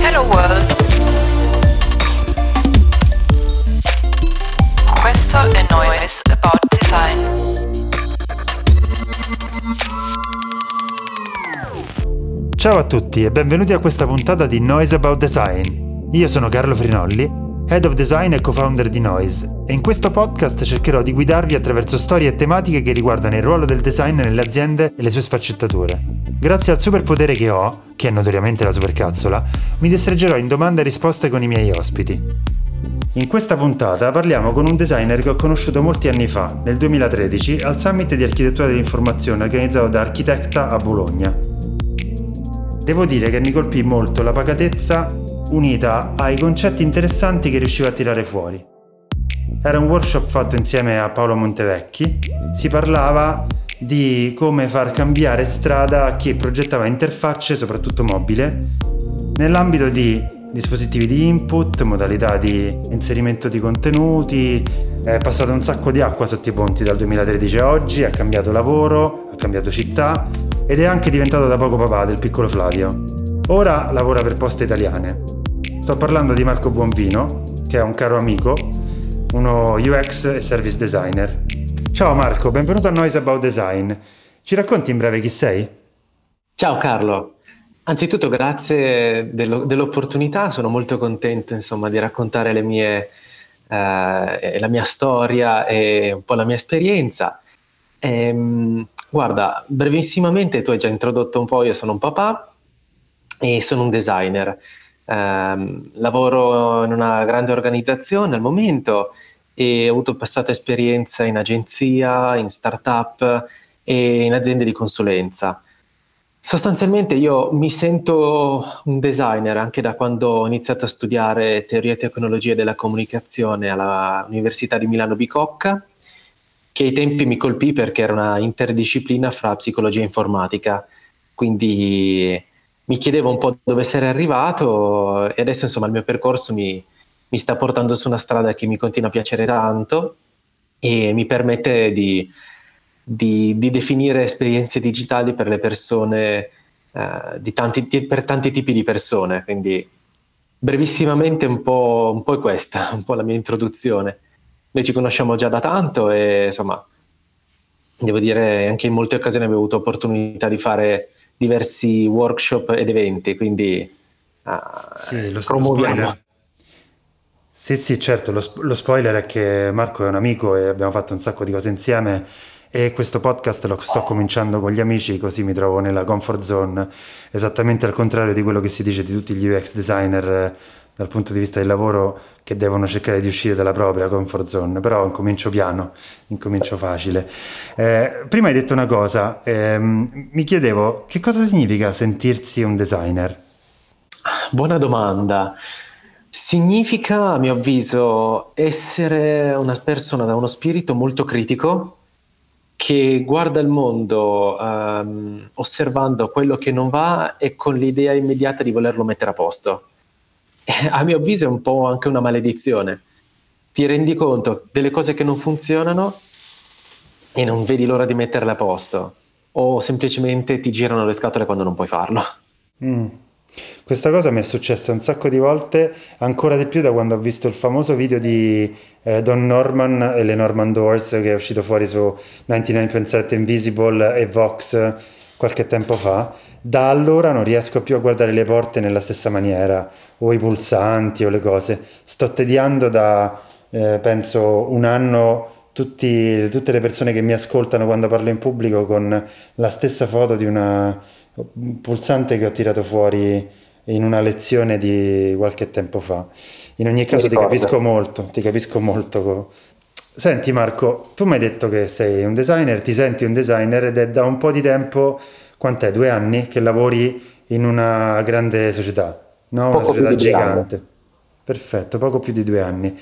Hello World. Questo è Noise About Design. Ciao a tutti e benvenuti a questa puntata di Noise About Design. Io sono Carlo Frinolli Head of Design e co-founder di Noise, e in questo podcast cercherò di guidarvi attraverso storie e tematiche che riguardano il ruolo del design nelle aziende e le sue sfaccettature. Grazie al superpotere che ho, che è notoriamente la supercazzola, mi distreggerò in domande e risposte con i miei ospiti. In questa puntata parliamo con un designer che ho conosciuto molti anni fa, nel 2013, al Summit di Architettura dell'Informazione organizzato da Architecta a Bologna. Devo dire che mi colpì molto la pacatezza unita ai concetti interessanti che riusciva a tirare fuori. Era un workshop fatto insieme a Paolo Montevecchi, si parlava di come far cambiare strada a chi progettava interfacce, soprattutto mobile, nell'ambito di dispositivi di input, modalità di inserimento di contenuti, è passato un sacco di acqua sotto i ponti dal 2013 a oggi, ha cambiato lavoro, ha cambiato città ed è anche diventato da poco papà del piccolo Flavio. Ora lavora per Poste Italiane Sto parlando di Marco Buonvino, che è un caro amico, uno UX e service designer. Ciao Marco, benvenuto a Noise About Design. Ci racconti in breve chi sei? Ciao Carlo. Anzitutto grazie dello, dell'opportunità, sono molto contento insomma, di raccontare mie, eh, la mia storia e un po' la mia esperienza. E, ehm, guarda, brevissimamente tu hai già introdotto un po', io sono un papà e sono un designer. Um, lavoro in una grande organizzazione al momento e ho avuto passata esperienza in agenzia, in startup e in aziende di consulenza. Sostanzialmente io mi sento un designer anche da quando ho iniziato a studiare teoria e tecnologie della comunicazione all'Università di Milano Bicocca, che ai tempi mi colpì perché era una interdisciplina fra psicologia e informatica. Quindi mi chiedevo un po' dove essere arrivato e adesso insomma il mio percorso mi, mi, sta portando su una strada che mi continua a piacere tanto e mi permette di, di, di definire esperienze digitali per le persone, eh, tanti, per tanti tipi di persone. Quindi brevissimamente un po', un po' è questa, un po' la mia introduzione. Noi ci conosciamo già da tanto e insomma devo dire anche in molte occasioni abbiamo avuto opportunità di fare diversi workshop ed eventi, quindi uh, sì, lo, promuoviamo. Lo sì, sì, certo, lo, lo, spoiler è che Marco è un amico e abbiamo fatto un sacco di cose insieme e questo podcast lo sto cominciando con gli amici, così mi trovo nella comfort zone, esattamente al contrario di quello che si dice di tutti gli UX designer dal punto di vista del lavoro che devono cercare di uscire dalla propria comfort zone, però incomincio piano, incomincio facile. Eh, prima hai detto una cosa, ehm, mi chiedevo che cosa significa sentirsi un designer? Buona domanda. Significa, a mio avviso, essere una persona da uno spirito molto critico che guarda il mondo um, osservando quello che non va e con l'idea immediata di volerlo mettere a posto a mio avviso è un po' anche una maledizione. Ti rendi conto delle cose che non funzionano e non vedi l'ora di metterle a posto, o semplicemente ti girano le scatole quando non puoi farlo. Mm. Questa cosa mi è successa un sacco di volte, ancora di più da quando ho visto il famoso video di eh, Don Norman e le Norman Doors che è uscito fuori su 99% Invisible e Vox qualche tempo fa da allora non riesco più a guardare le porte nella stessa maniera, o i pulsanti o le cose. Sto tediando da, eh, penso, un anno tutti, tutte le persone che mi ascoltano quando parlo in pubblico con la stessa foto di una pulsante che ho tirato fuori in una lezione di qualche tempo fa. In ogni caso ti capisco molto, ti capisco molto. Senti Marco, tu mi hai detto che sei un designer, ti senti un designer ed è da un po' di tempo quant'è? Due anni che lavori in una grande società, no? una società gigante. Perfetto, poco più di due anni.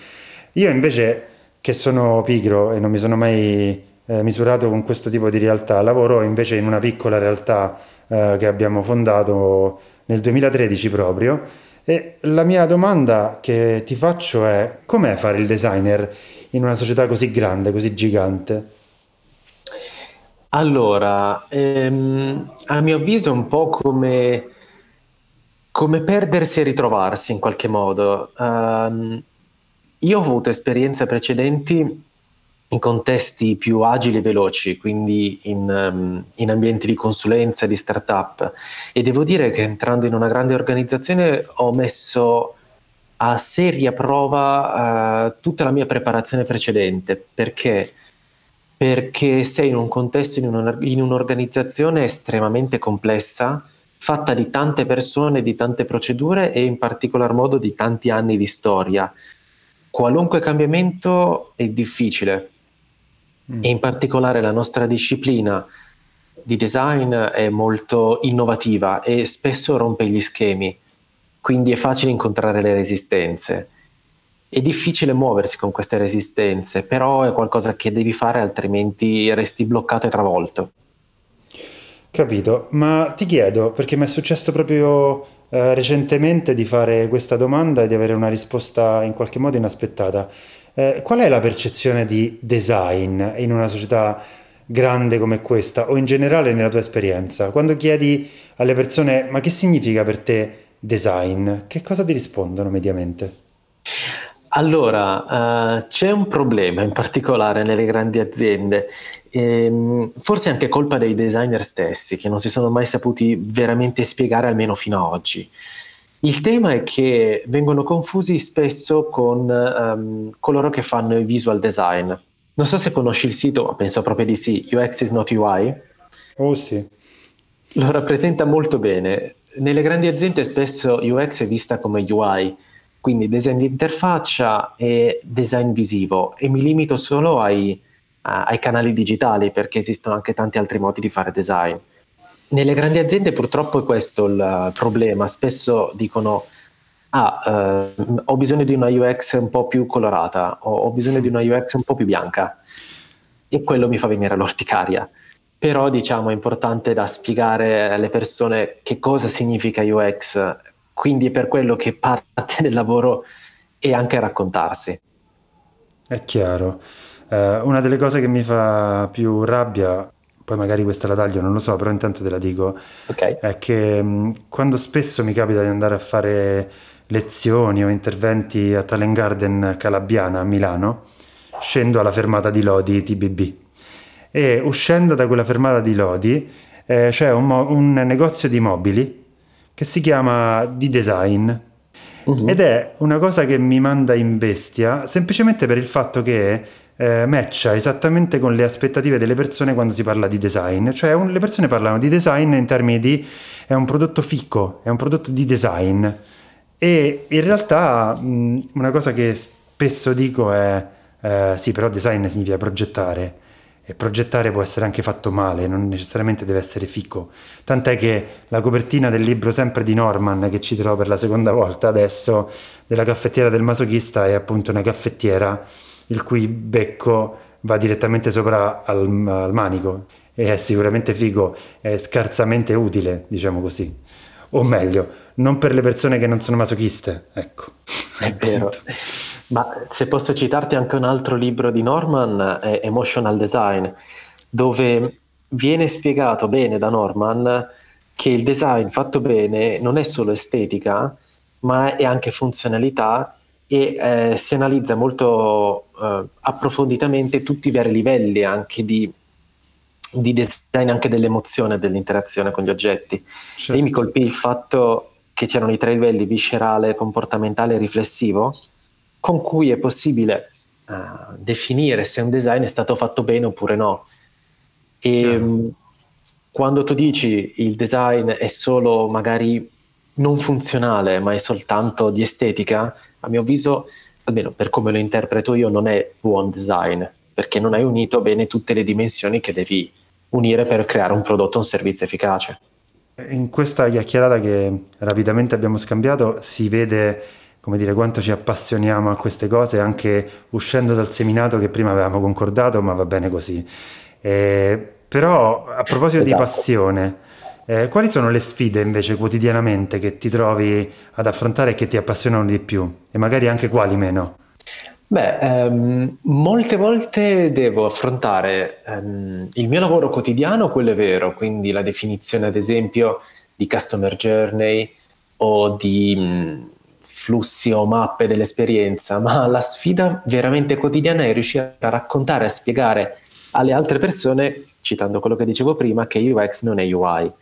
Io invece, che sono pigro e non mi sono mai eh, misurato con questo tipo di realtà, lavoro invece in una piccola realtà eh, che abbiamo fondato nel 2013 proprio. E la mia domanda che ti faccio è: com'è fare il designer in una società così grande, così gigante? Allora, ehm, a mio avviso è un po' come come perdersi e ritrovarsi in qualche modo. Um, io ho avuto esperienze precedenti in contesti più agili e veloci, quindi in, um, in, ambienti di consulenza di startup. E devo dire che entrando in una grande organizzazione ho messo a seria prova uh, tutta la mia preparazione precedente, perché? Perché sei in un contesto, in, un, in un'organizzazione estremamente complessa, fatta di tante persone, di tante procedure e in particolar modo di tanti anni di storia. Qualunque cambiamento è difficile mm. e in particolare la nostra disciplina di design è molto innovativa e spesso rompe gli schemi, quindi è facile incontrare le resistenze. È difficile muoversi con queste resistenze, però è qualcosa che devi fare altrimenti resti bloccato e travolto. Capito, ma ti chiedo, perché mi è successo proprio eh, recentemente di fare questa domanda e di avere una risposta in qualche modo inaspettata. Eh, qual è la percezione di design in una società grande come questa o in generale nella tua esperienza? Quando chiedi alle persone ma che significa per te design, che cosa ti rispondono mediamente? Allora, uh, c'è un problema in particolare nelle grandi aziende Ehm, forse anche colpa dei designer stessi che non si sono mai saputi veramente spiegare almeno fino ad oggi. Il tema è che vengono confusi spesso con um, coloro che fanno il visual design. Non so se conosci il sito, penso proprio di sì, UX is not UI. Oh sì. Lo rappresenta molto bene. Nelle grandi aziende spesso UX è vista come UI, quindi design di interfaccia e design visivo e mi limito solo ai ai canali digitali perché esistono anche tanti altri modi di fare design. Nelle grandi aziende purtroppo è questo il problema, spesso dicono ah, eh, ho bisogno di una UX un po' più colorata o ho bisogno di una UX un po' più bianca e quello mi fa venire l'orticaria. Però diciamo è importante da spiegare alle persone che cosa significa UX, quindi è per quello che parte del lavoro e anche raccontarsi. È chiaro. Eh, una delle cose che mi fa più rabbia, poi magari questa la taglio, non lo so, però intanto te la dico, okay. è che mh, mm, quando spesso mi capita di andare a fare lezioni o interventi a Talent Garden Calabiana a Milano, scendo alla fermata di Lodi TBB e uscendo da quella fermata di Lodi eh, c'è un, mo- un negozio di mobili che si chiama di design uh-huh. ed è una cosa che mi manda in bestia semplicemente per il fatto che eh, matcha esattamente con le aspettative delle persone quando si parla di design. Cioè un, le persone parlano di design in termini di è un prodotto fico, è un prodotto di design. E in realtà mh, una cosa che spesso dico è eh, sì, però design significa progettare. E progettare può essere anche fatto male, non necessariamente deve essere fico. Tant'è che la copertina del libro sempre di Norman, che citerò per la seconda volta adesso, della caffettiera del masochista, è appunto una caffettiera il cui becco va direttamente sopra al, al manico e è sicuramente figo, è scarsamente utile, diciamo così. O meglio, non per le persone che non sono masochiste, ecco. È vero. Ma se posso citarti anche un altro libro di Norman, è Emotional Design, dove viene spiegato bene da Norman che il design fatto bene non è solo estetica, ma è anche funzionalità e eh, si analizza molto eh, approfonditamente tutti i vari livelli anche di, di design, anche dell'emozione, dell'interazione con gli oggetti. Certo. E mi colpì il fatto che c'erano i tre livelli, viscerale, comportamentale e riflessivo, con cui è possibile uh, definire se un design è stato fatto bene oppure no. E um, quando tu dici il design è solo magari non funzionale, ma è soltanto di estetica, a mio avviso, almeno per come lo interpreto io, non è buon design, perché non hai unito bene tutte le dimensioni che devi unire per creare un prodotto o un servizio efficace. In questa chiacchierata che rapidamente abbiamo scambiato si vede come dire, quanto ci appassioniamo a queste cose, anche uscendo dal seminato che prima avevamo concordato, ma va bene così. Eh, però a proposito esatto. di passione, eh, quali sono le sfide invece quotidianamente che ti trovi ad affrontare e che ti appassionano di più? E magari anche quali meno? Beh, ehm, molte volte devo affrontare ehm, il mio lavoro quotidiano, quello è vero, quindi la definizione ad esempio di customer journey, o di mh, flussi o mappe dell'esperienza, ma la sfida veramente quotidiana è riuscire a raccontare, a spiegare alle altre persone, citando quello che dicevo prima, che UX non è UI.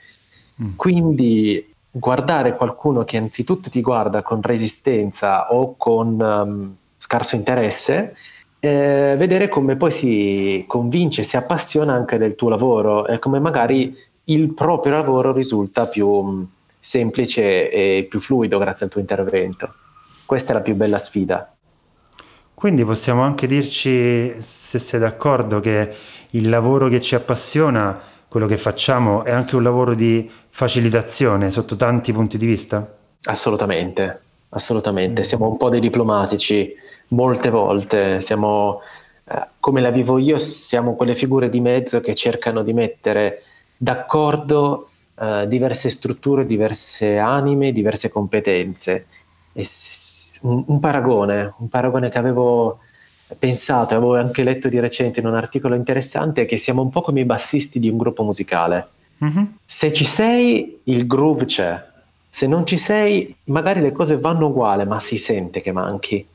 Mm. Quindi guardare qualcuno che anzitutto ti guarda con resistenza o con um, scarso interesse, eh, vedere come poi si convince, si appassiona anche del tuo lavoro e come magari il proprio lavoro risulta più semplice e più fluido grazie al tuo intervento. Questa è la più bella sfida. Quindi possiamo anche dirci, se sei d'accordo, che il lavoro che ci appassiona, quello che facciamo, è anche un lavoro di facilitazione sotto tanti punti di vista? Assolutamente, assolutamente. Mm. Siamo un po' dei diplomatici, molte volte. Siamo, eh, come la vivo io, siamo quelle figure di mezzo che cercano di mettere d'accordo eh, diverse strutture, diverse anime, diverse competenze. E un, un, paragone, un paragone che avevo pensato, avevo anche letto di recente in un articolo interessante, è che siamo un po' come i bassisti di un gruppo musicale. Mm-hmm. Se ci sei, il groove c'è. Se non ci sei, magari le cose vanno uguali, ma si sente che manchi.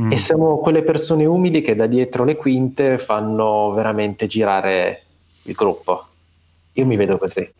Mm. E siamo quelle persone umili che da dietro le quinte fanno veramente girare il gruppo. Io mi vedo così.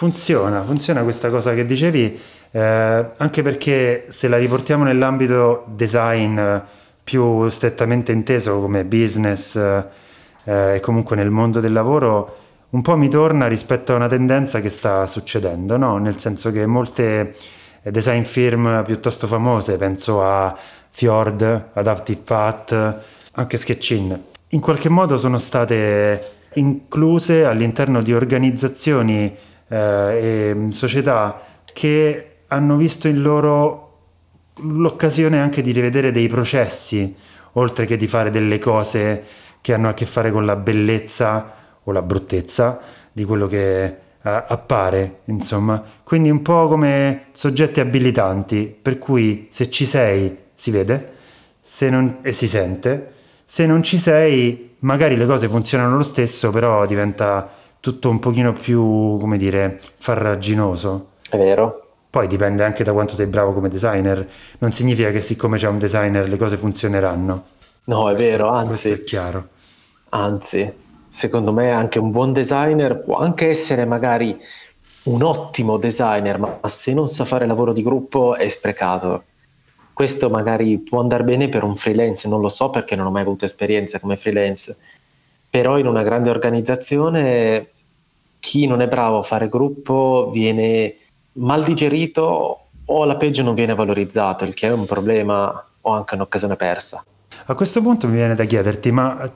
Funziona, funziona questa cosa che dicevi, eh, anche perché se la riportiamo nell'ambito design eh, più strettamente inteso come business eh, e comunque nel mondo del lavoro, un po' mi torna rispetto a una tendenza che sta succedendo, no? nel senso che molte eh, design firm piuttosto famose, penso a Fjord, Adaptive Path, anche Sketchin, in qualche modo sono state incluse all'interno di organizzazioni eh, mm, società che hanno visto in loro l'occasione anche di rivedere dei processi, oltre che di fare delle cose che hanno a che fare con la bellezza o la bruttezza di quello che eh, appare, insomma. Quindi un po' come soggetti abilitanti, per cui se ci sei si vede non, e si sente, se non ci sei magari le cose funzionano lo stesso, però diventa tutto un pochino più, come dire, farraginoso. È vero. Poi dipende anche da quanto sei bravo come designer. Non significa che siccome c'è un designer le cose funzioneranno. No, è questo, vero, anzi. Questo è chiaro. Anzi, secondo me anche un buon designer può anche essere magari un ottimo designer, ma se non sa fare lavoro di gruppo è sprecato. Questo magari può andare bene per un freelance, non lo so perché non ho mai avuto esperienza come freelance, però in una grande organizzazione chi non è bravo a fare gruppo viene mal digerito o alla peggio non viene valorizzato, il che è un problema o anche un'occasione persa. A questo punto mi viene da chiederti, ma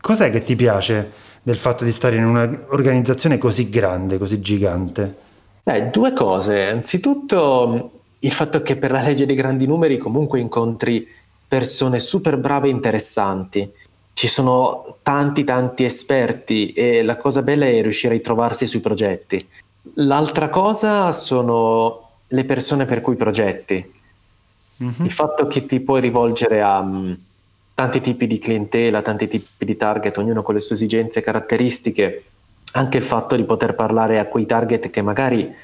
cos'è che ti piace del fatto di stare in un'organizzazione così grande, così gigante? Beh, due cose. Anzitutto il fatto che per la legge dei grandi numeri comunque incontri persone super brave e interessanti. Ci sono tanti tanti esperti e la cosa bella è riuscire a trovarsi sui progetti. L'altra cosa sono le persone per cui progetti. Mm-hmm. Il fatto che ti puoi rivolgere a um, tanti tipi di clientela, tanti tipi di target, ognuno con le sue esigenze e caratteristiche, anche il fatto di poter parlare a quei target che magari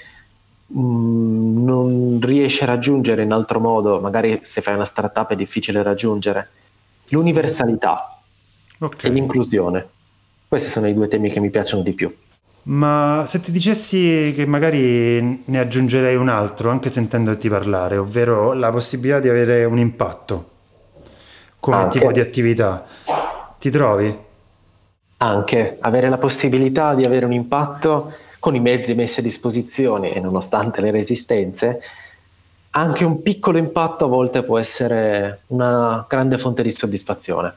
Mm, non riesce a raggiungere in altro modo, magari se fai una startup è difficile raggiungere. L'universalità okay. e l'inclusione. Questi sono i due temi che mi piacciono di più. Ma se ti dicessi che magari ne aggiungerei un altro, anche sentendoti parlare, ovvero la possibilità di avere un impatto come anche. tipo di attività, ti trovi? Anche avere la possibilità di avere un impatto con i mezzi messi a disposizione e nonostante le resistenze, anche un piccolo impatto a volte può essere una grande fonte di soddisfazione.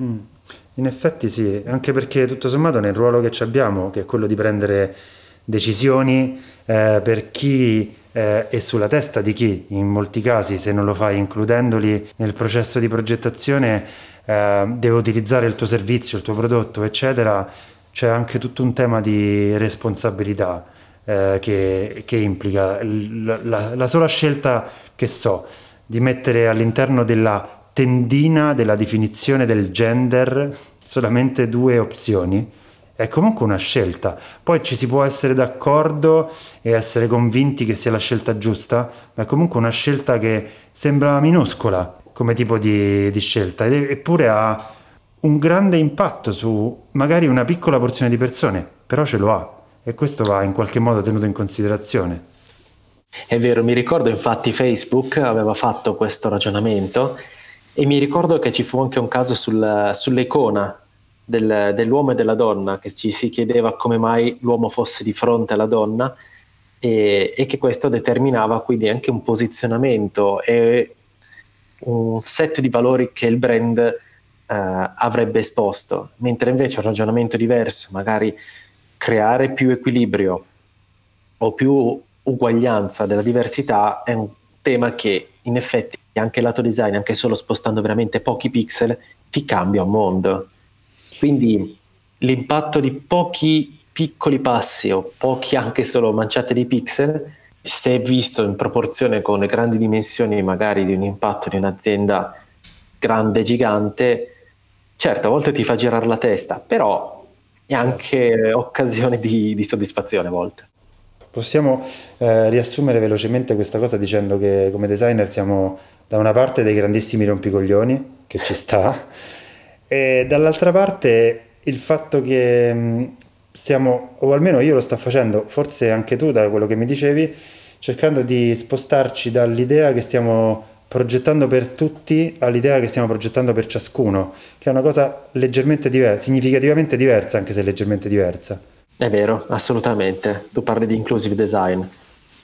Mm. In effetti sì, anche perché tutto sommato nel ruolo che abbiamo, che è quello di prendere decisioni eh, per chi eh, e sulla testa di chi, in molti casi se non lo fai includendoli nel processo di progettazione, eh, deve utilizzare il tuo servizio, il tuo prodotto, eccetera, c'è anche tutto un tema di responsabilità eh, che, che, implica la, la, la, sola scelta che so di mettere all'interno della tendina della definizione del gender solamente due opzioni è comunque una scelta. Poi ci si può essere d'accordo e essere convinti che sia la scelta giusta, ma è comunque una scelta che sembra minuscola come tipo di, di scelta, eppure ha un grande impatto su magari una piccola porzione di persone, però ce lo ha e questo va in qualche modo tenuto in considerazione. È vero, mi ricordo infatti Facebook aveva fatto questo ragionamento e mi ricordo che ci fu anche un caso sul, sull'icona del, dell'uomo e della donna, che ci si chiedeva come mai l'uomo fosse di fronte alla donna e, e che questo determinava quindi anche un posizionamento e un set di valori che il brand eh, avrebbe esposto, mentre invece un ragionamento diverso, magari creare più equilibrio o più uguaglianza della diversità è un tema che in effetti anche lato design, anche solo spostando veramente pochi pixel, ti cambia un mondo. Quindi l'impatto di pochi piccoli passi o pochi anche solo manciate di pixel, se visto in proporzione con le grandi dimensioni magari di un impatto di un'azienda grande, gigante, certo a volte ti fa girare la testa, però è anche occasione di, di soddisfazione a volte. Possiamo eh, riassumere velocemente questa cosa dicendo che come designer siamo da una parte dei grandissimi rompicoglioni, che ci sta, e dall'altra parte il fatto che mm, stiamo, o almeno io lo sto facendo, forse anche tu da quello che mi dicevi, cercando di spostarci dall'idea che stiamo progettando per tutti all'idea che stiamo progettando per ciascuno, che è una cosa leggermente diversa, significativamente diversa, anche se leggermente diversa. È vero, assolutamente. Tu parli di inclusive design.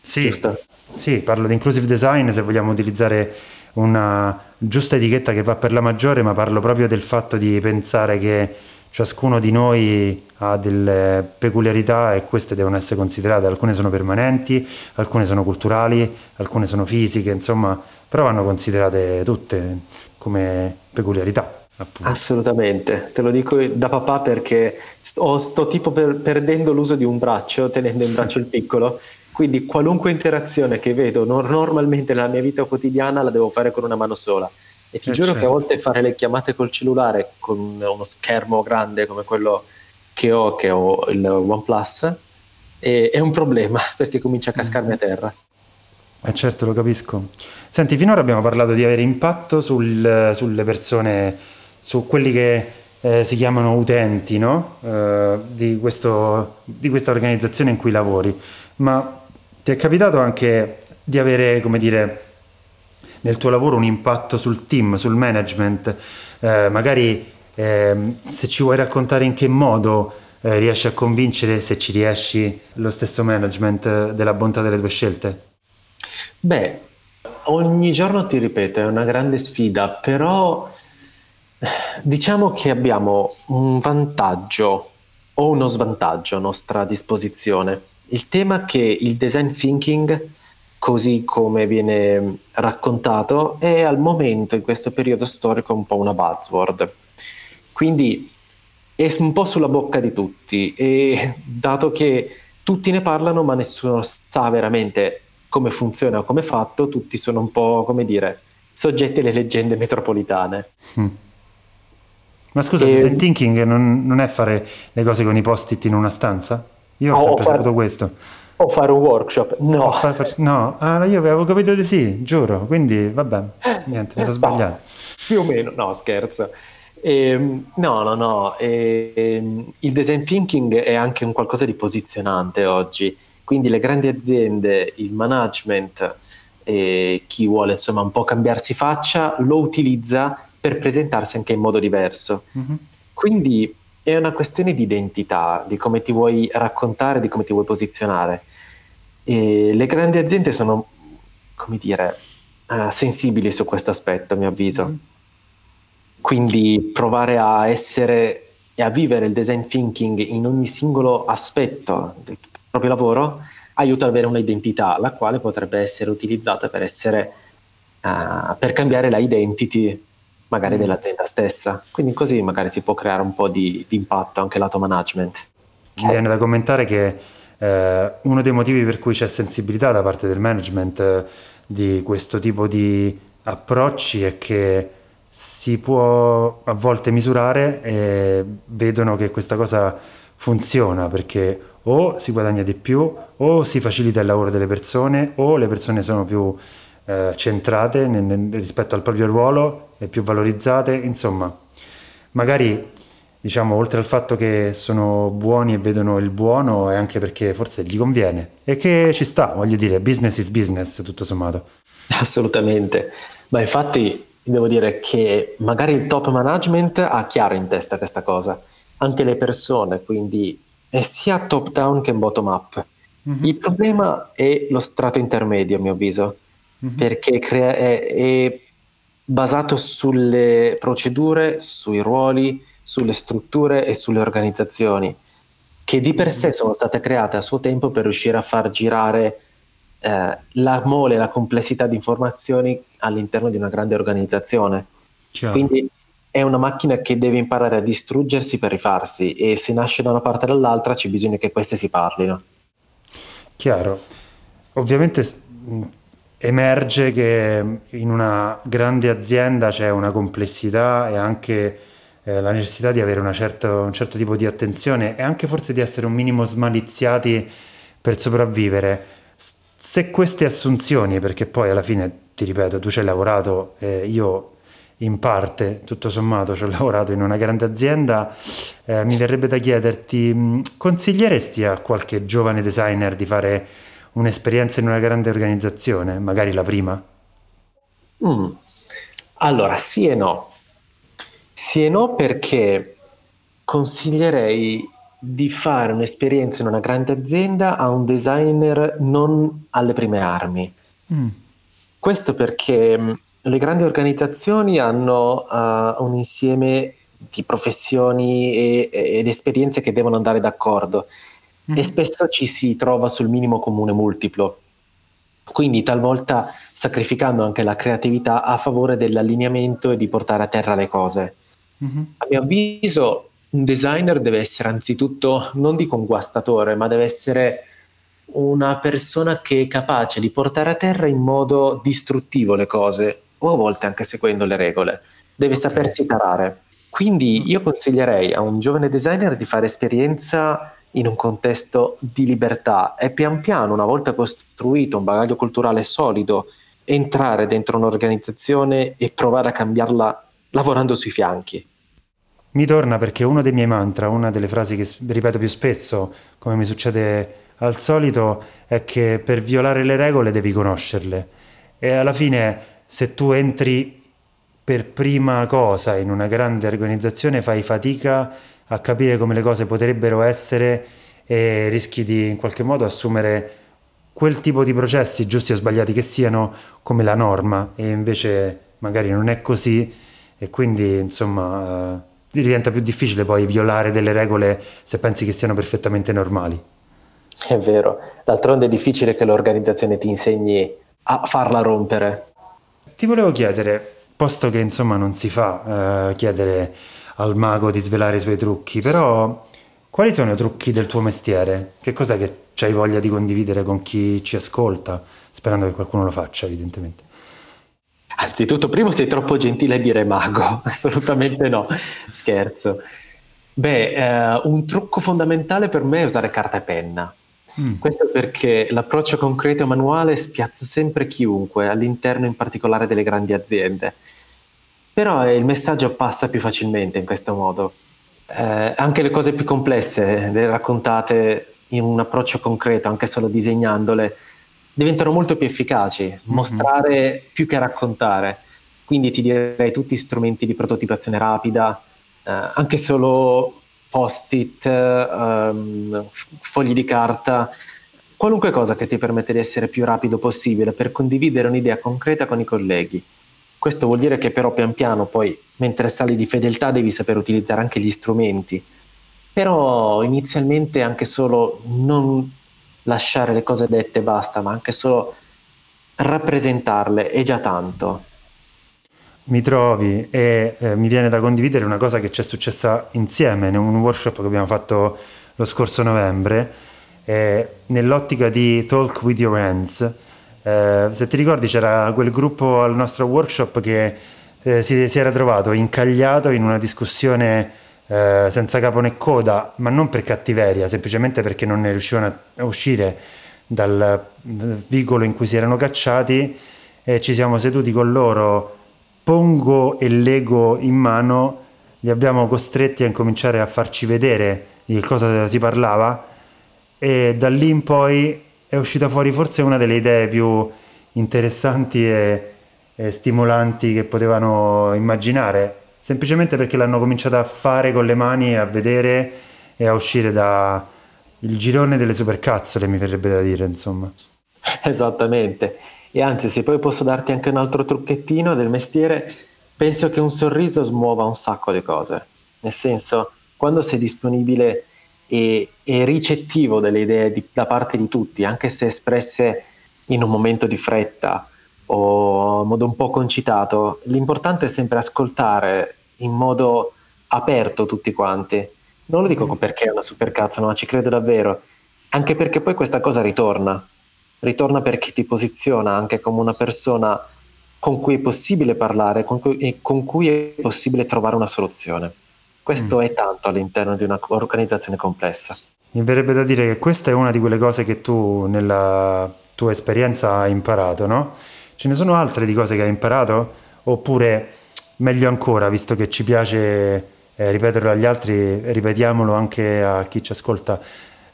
Sì, giusto? sì, parlo di inclusive design se vogliamo utilizzare una giusta etichetta che va per la maggiore, ma parlo proprio del fatto di pensare che ciascuno di noi ha delle peculiarità e queste devono essere considerate, alcune sono permanenti, alcune sono culturali, alcune sono fisiche, insomma, però vanno considerate tutte come peculiarità. Appunto. Assolutamente, te lo dico da papà perché sto, sto tipo per, perdendo l'uso di un braccio, tenendo in braccio il piccolo quindi qualunque interazione che vedo normalmente nella mia vita quotidiana la devo fare con una mano sola. E ti eh giuro certo. che a certo. volte fare le chiamate col cellulare con uno schermo grande come quello che ho, che ho il OnePlus, è, è un problema perché comincia a cascarmi a terra. Eh certo, lo capisco. Senti, finora abbiamo parlato di avere impatto sul, sulle persone, su quelli che eh, si chiamano utenti no? eh, di, questo, di, questa organizzazione in cui lavori, ma ti è capitato anche di avere, come dire, nel tuo lavoro un impatto sul team, sul management? Eh, magari eh, se ci vuoi raccontare in che modo eh, riesci a convincere, se ci riesci, lo stesso management della bontà delle tue scelte? Beh, ogni giorno ti ripeto, è una grande sfida, però diciamo che abbiamo un vantaggio o uno svantaggio a nostra disposizione. Il tema è che il design thinking, così come viene raccontato, è al momento, in questo periodo storico, un po' una buzzword. Quindi è un po' sulla bocca di tutti e dato che tutti ne parlano ma nessuno sa veramente come funziona o come è fatto, tutti sono un po', come dire, soggetti alle leggende metropolitane. Mm. Ma scusa, e... design thinking non, non, è fare le cose con i post-it in una stanza? Io ho oh, sempre fare, saputo questo. O fare un workshop? No. Far, no, ah, io avevo capito di sì, giuro. Quindi, vabbè, niente, mi sono sbagliato. Più o meno, no, scherzo. Eh, no, no, no. Eh, il design thinking è anche un qualcosa di posizionante oggi. Quindi le grandi aziende, il management e chi vuole insomma un po' cambiarsi faccia lo utilizza per presentarsi anche in modo diverso. Mm-hmm. Quindi è una questione di identità, di come ti vuoi raccontare, di come ti vuoi posizionare. E le grandi aziende sono, come dire, uh, sensibili su questo aspetto, a mio avviso. Mm. Quindi provare a essere e a vivere il design thinking in ogni singolo aspetto del proprio lavoro aiuta ad avere un'identità, la quale potrebbe essere utilizzata per essere, uh, per cambiare la identity magari mm. dell'azienda stessa. Quindi così magari si può creare un po' di, di impatto anche lato management. Mi viene da commentare che eh, uno dei motivi per cui c'è sensibilità da parte del management eh, di questo tipo di approcci è che si può a volte misurare e vedono che questa cosa funziona perché o si guadagna di più o si facilita il lavoro delle persone o le persone sono più eh, centrate nel, nel, rispetto al proprio ruolo e più valorizzate, insomma, magari diciamo oltre al fatto che sono buoni e vedono il buono è anche perché forse gli conviene e che ci sta, voglio dire, business is business tutto sommato. Assolutamente, ma infatti devo dire che magari il top management ha chiaro in testa questa cosa, anche le persone, quindi è sia top down che bottom up. Mm-hmm. Il problema è lo strato intermedio, a mio avviso, mm-hmm. perché crea- è, è basato sulle procedure, sui ruoli, sulle strutture e sulle organizzazioni, che di per sé mm-hmm. sono state create a suo tempo per riuscire a far girare eh, la mole, la complessità di informazioni all'interno di una grande organizzazione. Chiaro. Quindi è una macchina che deve imparare a distruggersi per rifarsi e se nasce da una parte o dall'altra c'è bisogno che queste si parlino. Chiaro. Ovviamente emerge che in una grande azienda c'è una complessità e anche eh, la necessità di avere certo, un certo tipo di attenzione e anche forse di essere un minimo smaliziati per sopravvivere. Se queste assunzioni, perché poi alla fine, ti ripeto, tu ci hai lavorato, eh, io in parte, tutto sommato, ci ho lavorato in una grande azienda, eh, mi verrebbe da chiederti, consiglieresti a qualche giovane designer di fare un'esperienza in una grande organizzazione, magari la prima? Mm. Allora, sì e no. Sì e no perché consiglierei di fare un'esperienza in una grande azienda a un designer non alle prime armi. Mm. Questo perché mm, le grandi organizzazioni hanno uh, un insieme di professioni e, ed esperienze che devono andare d'accordo mm. e spesso ci si trova sul minimo comune multiplo. Quindi talvolta sacrificando anche la creatività a favore dell'allineamento e di portare a terra le cose. Mm-hmm. A mio avviso un designer deve essere anzitutto, non dico un guastatore, ma deve essere una persona che è capace di portare a terra in modo distruttivo le cose, o a volte anche seguendo le regole. Deve okay. sapersi tarare. Quindi io consiglierei a un giovane designer di fare esperienza in un contesto di libertà e pian piano, una volta costruito un bagaglio culturale solido, entrare dentro un'organizzazione e provare a cambiarla lavorando sui fianchi. Mi torna perché uno dei miei mantra, una delle frasi che ripeto più spesso, come mi succede al solito, è che per violare le regole devi conoscerle. E alla fine se tu entri per prima cosa in una grande organizzazione fai fatica a capire come le cose potrebbero essere e rischi di in qualche modo assumere quel tipo di processi, giusti o sbagliati che siano, come la norma e invece magari non è così e quindi insomma eh, diventa più difficile poi violare delle regole se pensi che siano perfettamente normali. È vero, d'altronde è difficile che l'organizzazione ti insegni a farla rompere. Ti volevo chiedere, posto che insomma non si fa eh, chiedere al mago di svelare i suoi trucchi, però quali sono i trucchi del tuo mestiere? Che cos'è che hai voglia di condividere con chi ci ascolta, sperando che qualcuno lo faccia evidentemente? Anzitutto, primo sei troppo gentile a dire mago, assolutamente no, scherzo. Beh, eh, un trucco fondamentale per me è usare carta e penna. Mm. Questo perché l'approccio concreto e manuale spiazza sempre chiunque, all'interno in particolare delle grandi aziende. Però il messaggio passa più facilmente in questo modo. Eh, anche le cose più complesse, le raccontate in un approccio concreto, anche solo disegnandole, diventano molto più efficaci, mm-hmm. mostrare più che raccontare. Quindi ti direi tutti strumenti di prototipazione rapida, eh, anche solo post-it, um, fogli di carta, qualunque cosa che ti permette di essere più rapido possibile per condividere un'idea concreta con i colleghi. Questo vuol dire che però pian piano poi, mentre sali di fedeltà, devi saper utilizzare anche gli strumenti. Però inizialmente anche solo non lasciare le cose dette e basta, ma anche solo rappresentarle è già tanto mi trovi e eh, mi viene da condividere una cosa che ci è successa insieme in un workshop che abbiamo fatto lo scorso novembre eh, nell'ottica di Talk with Your Hands. Eh, se ti ricordi c'era quel gruppo al nostro workshop che eh, si, si, era trovato incagliato in una discussione eh, senza capo né coda, ma non per cattiveria, semplicemente perché non ne riuscivano a uscire dal vicolo in cui si erano cacciati e ci siamo seduti con loro, Pongo e Lego in mano, li abbiamo costretti a incominciare a farci vedere di che cosa si parlava e da lì in poi è uscita fuori forse una delle idee più interessanti e, e stimolanti che potevano immaginare, semplicemente perché l'hanno cominciato a fare con le mani, a vedere e a uscire da il girone delle supercazzole, mi verrebbe da dire, insomma. Esattamente. E anzi, se poi posso darti anche un altro trucchettino del mestiere, penso che un sorriso smuova un sacco di cose. Nel senso, quando sei disponibile e, e ricettivo delle idee di, da parte di tutti, anche se espresse in un momento di fretta o in modo un po' concitato, l'importante è sempre ascoltare in modo aperto tutti quanti. Non lo dico mm. perché è una supercazzo, no, ci credo davvero. Anche perché poi questa cosa ritorna. Ritorna perché ti posiziona anche come una persona con cui è possibile parlare, con cui, con cui è possibile trovare una soluzione. Questo mm. è tanto all'interno di un'organizzazione complessa. Mi verrebbe da dire che questa è una di quelle cose che tu nella tua esperienza hai imparato, no? Ce ne sono altre di cose che hai imparato? Oppure, meglio ancora, visto che ci piace eh, ripeterlo agli altri, ripetiamolo anche a chi ci ascolta,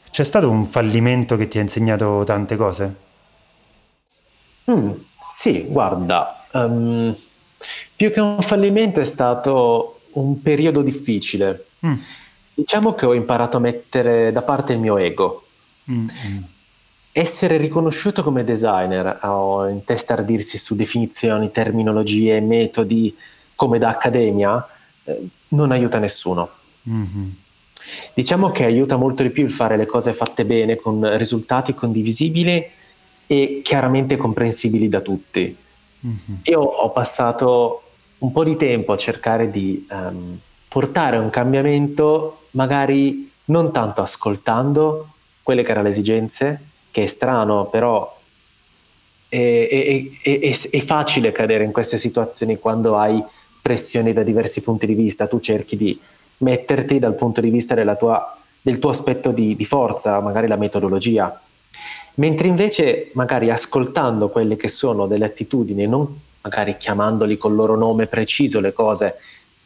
c'è stato un fallimento che ti ha insegnato tante cose? Mm, sì, guarda, um, più che un fallimento è stato un periodo difficile. Mm. Diciamo che ho imparato a mettere da parte il mio ego. Mm. Essere riconosciuto come designer o intestardirsi su definizioni, terminologie, metodi come da accademia eh, non aiuta nessuno. Mm-hmm. Diciamo che aiuta molto di più il fare le cose fatte bene con risultati condivisibili e chiaramente comprensibili da tutti. Mm-hmm. Io ho passato un po' di tempo a cercare di um, portare un cambiamento, magari non tanto ascoltando quelle che erano le esigenze, che è strano, però è, è, è, è, facile cadere in queste situazioni quando hai pressioni da diversi punti di vista, tu cerchi di metterti dal punto di vista tua, del tuo aspetto di, di forza, magari la metodologia, mentre invece magari ascoltando quelle che sono delle attitudini non magari chiamandoli col loro nome preciso le cose,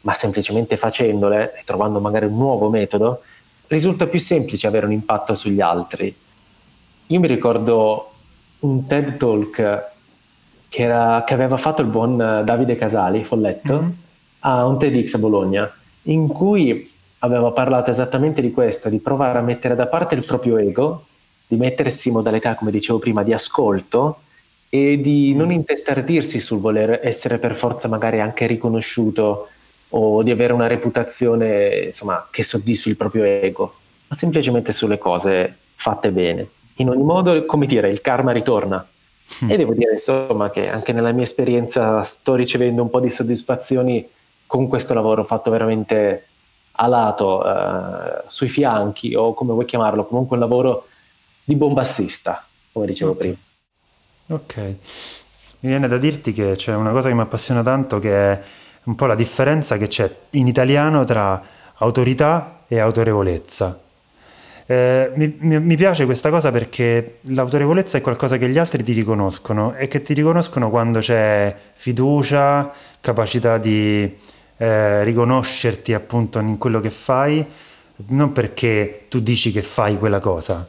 ma semplicemente facendole e trovando magari un nuovo metodo, risulta più semplice avere un impatto sugli altri. Io mi ricordo un TED Talk che, era, che aveva fatto il buon Davide Casali, Folletto, mm-hmm. a un TEDx a Bologna, in cui aveva parlato esattamente di questo, di provare a mettere da parte il proprio ego, di mettersi in modalità, come dicevo prima, di ascolto e di non intestardirsi sul voler essere per forza magari anche riconosciuto o di avere una reputazione insomma, che soddisfi il proprio ego, ma semplicemente sulle cose fatte bene. In ogni modo, come dire, il karma ritorna. Mm. E devo dire insomma che anche nella mia esperienza sto ricevendo un po' di soddisfazioni con questo lavoro fatto veramente a lato, eh, sui fianchi o come vuoi chiamarlo, comunque un lavoro di bombassista, come dicevo okay. prima. Ok, mi viene da dirti che c'è una cosa che mi appassiona tanto che è un po' la differenza che c'è in italiano tra autorità e autorevolezza. Eh, mi, mi, piace questa cosa perché l'autorevolezza è qualcosa che gli altri ti riconoscono e che ti riconoscono quando c'è fiducia, capacità di eh, riconoscerti appunto in quello che fai, non perché tu dici che fai quella cosa,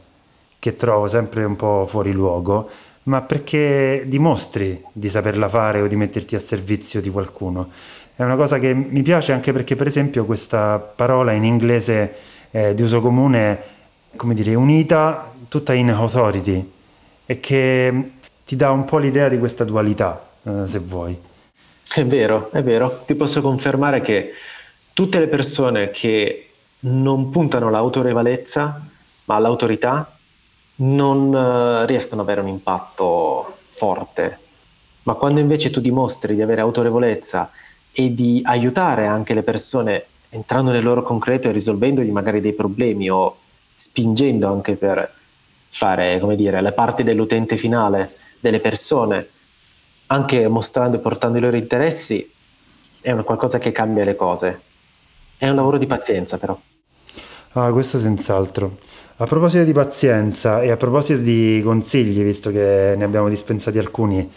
che trovo sempre un po' fuori luogo, ma perché dimostri di saperla fare o di metterti a servizio di qualcuno. È una cosa che mi piace anche perché, per esempio, questa parola in inglese eh, di uso comune, come dire, unita tutta in authority e che ti dà un po' l'idea di questa dualità, eh, se vuoi. È vero, è vero. Ti posso confermare che tutte le persone che non puntano all'autorevolezza, ma all'autorità, non uh, riescono ad avere un impatto forte, ma quando invece tu dimostri di avere autorevolezza e di aiutare anche le persone entrando nel loro concreto e risolvendogli magari dei problemi o spingendo anche per fare, come dire, le parti dell'utente finale delle persone, anche mostrando e portando i loro interessi, è una qualcosa che cambia le cose. È un lavoro di pazienza però. Ah, questo senz'altro. A proposito di pazienza e a proposito di consigli, visto che ne abbiamo dispensati alcuni,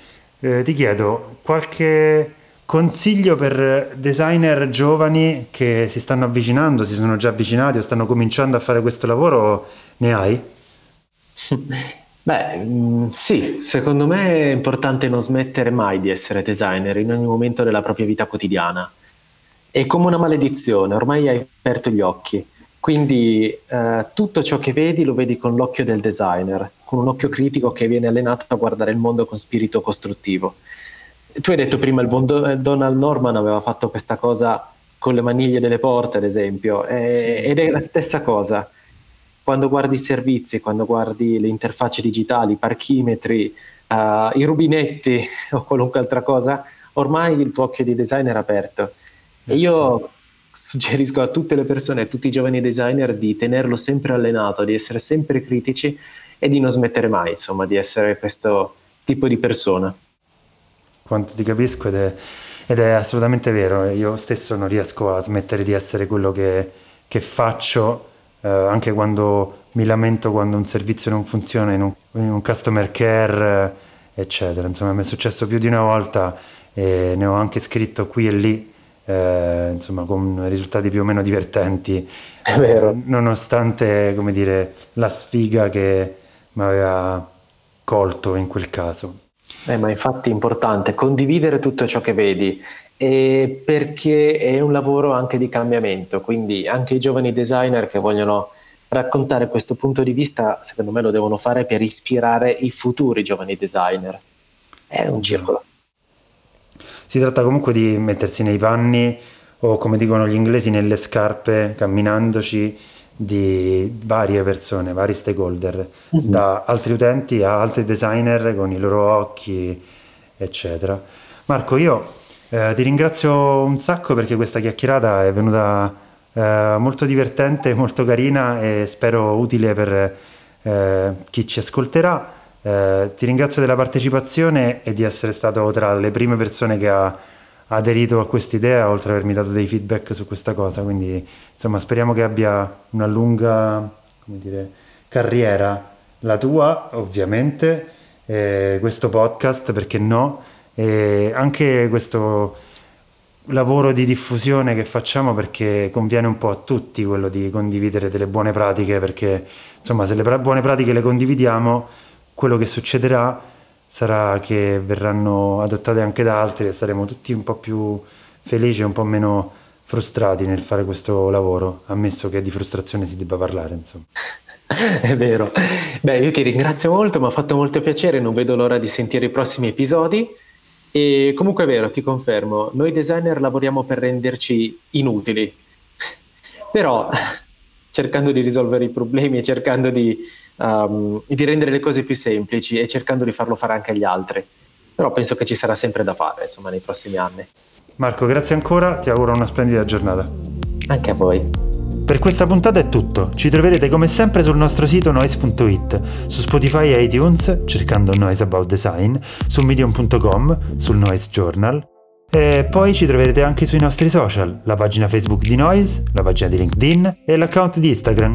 eh, ti chiedo qualche consiglio per designer giovani che si stanno avvicinando, si sono già avvicinati o stanno cominciando a fare questo lavoro, ne hai? Beh, mm, sì, secondo me è importante non smettere mai di essere designer in ogni momento della propria vita quotidiana. È come una maledizione, ormai hai aperto gli occhi. Quindi eh, tutto ciò che vedi lo vedi con l'occhio del designer, con un occhio critico che viene allenato a guardare il mondo con spirito costruttivo. Tu hai detto prima il buon Donald Norman aveva fatto questa cosa con le maniglie delle porte, ad esempio, e, sì. ed è la stessa cosa. Quando guardi i servizi, quando guardi le interfacce digitali, i parchimetri, uh, i rubinetti o qualunque altra cosa, ormai il tuo occhio di designer è aperto. E eh io suggerisco a tutte le persone, a tutti i giovani designer di tenerlo sempre allenato, di essere sempre critici e di non smettere mai, insomma, di essere questo tipo di persona. Quanto ti capisco ed è, ed è assolutamente vero, io stesso non riesco a smettere di essere quello che, che faccio, eh, anche quando mi lamento quando un servizio non funziona in un, in un customer care, eh, eccetera. Insomma, mi è successo più di una volta e ne ho anche scritto qui e lì eh, insomma con risultati più o meno divertenti, È vero. nonostante come dire, la sfiga che mi aveva colto in quel caso. Eh, ma infatti è importante condividere tutto ciò che vedi eh, perché è un lavoro anche di cambiamento, quindi anche i giovani designer che vogliono raccontare questo punto di vista, secondo me lo devono fare per ispirare i futuri giovani designer. È un circolo. Si tratta comunque di mettersi nei panni o come dicono gli inglesi nelle scarpe camminandoci di varie persone, vari stakeholder, mm-hmm. da altri utenti a altri designer con i loro occhi, eccetera. Marco, io eh, ti ringrazio un sacco perché questa chiacchierata è venuta eh, molto divertente, molto carina e spero utile per eh, chi ci ascolterà. Eh, ti ringrazio della partecipazione e di essere stato tra le prime persone che ha aderito a questa idea, oltre ad avermi dato dei feedback su questa cosa. Quindi, insomma, speriamo che abbia una lunga dire, carriera, la tua, ovviamente, eh, questo podcast, perché no, e anche questo lavoro di diffusione che facciamo perché conviene un po' a tutti quello di condividere delle buone pratiche perché insomma se le pra- buone pratiche le condividiamo quello che succederà sarà che verranno adottate anche da altri e saremo tutti un po' più felici e un po' meno frustrati nel fare questo lavoro, ammesso che di frustrazione si debba parlare, insomma. È vero. Beh, io ti ringrazio molto, mi ha fatto molto piacere, non vedo l'ora di sentire i prossimi episodi. E comunque è vero, ti confermo, noi designer lavoriamo per renderci inutili, però cercando di risolvere i problemi e cercando di um, di rendere le cose più semplici e cercando di farlo fare anche agli altri. Però penso che ci sarà sempre da fare, insomma, nei prossimi anni. Marco, grazie ancora, ti auguro una splendida giornata. Anche a voi. Per questa puntata è tutto, ci troverete come sempre sul nostro sito noise.it, su Spotify e iTunes cercando Noise About Design, su medium.com, sul Noise Journal e poi ci troverete anche sui nostri social, la pagina Facebook di Noise, la pagina di LinkedIn e l'account di Instagram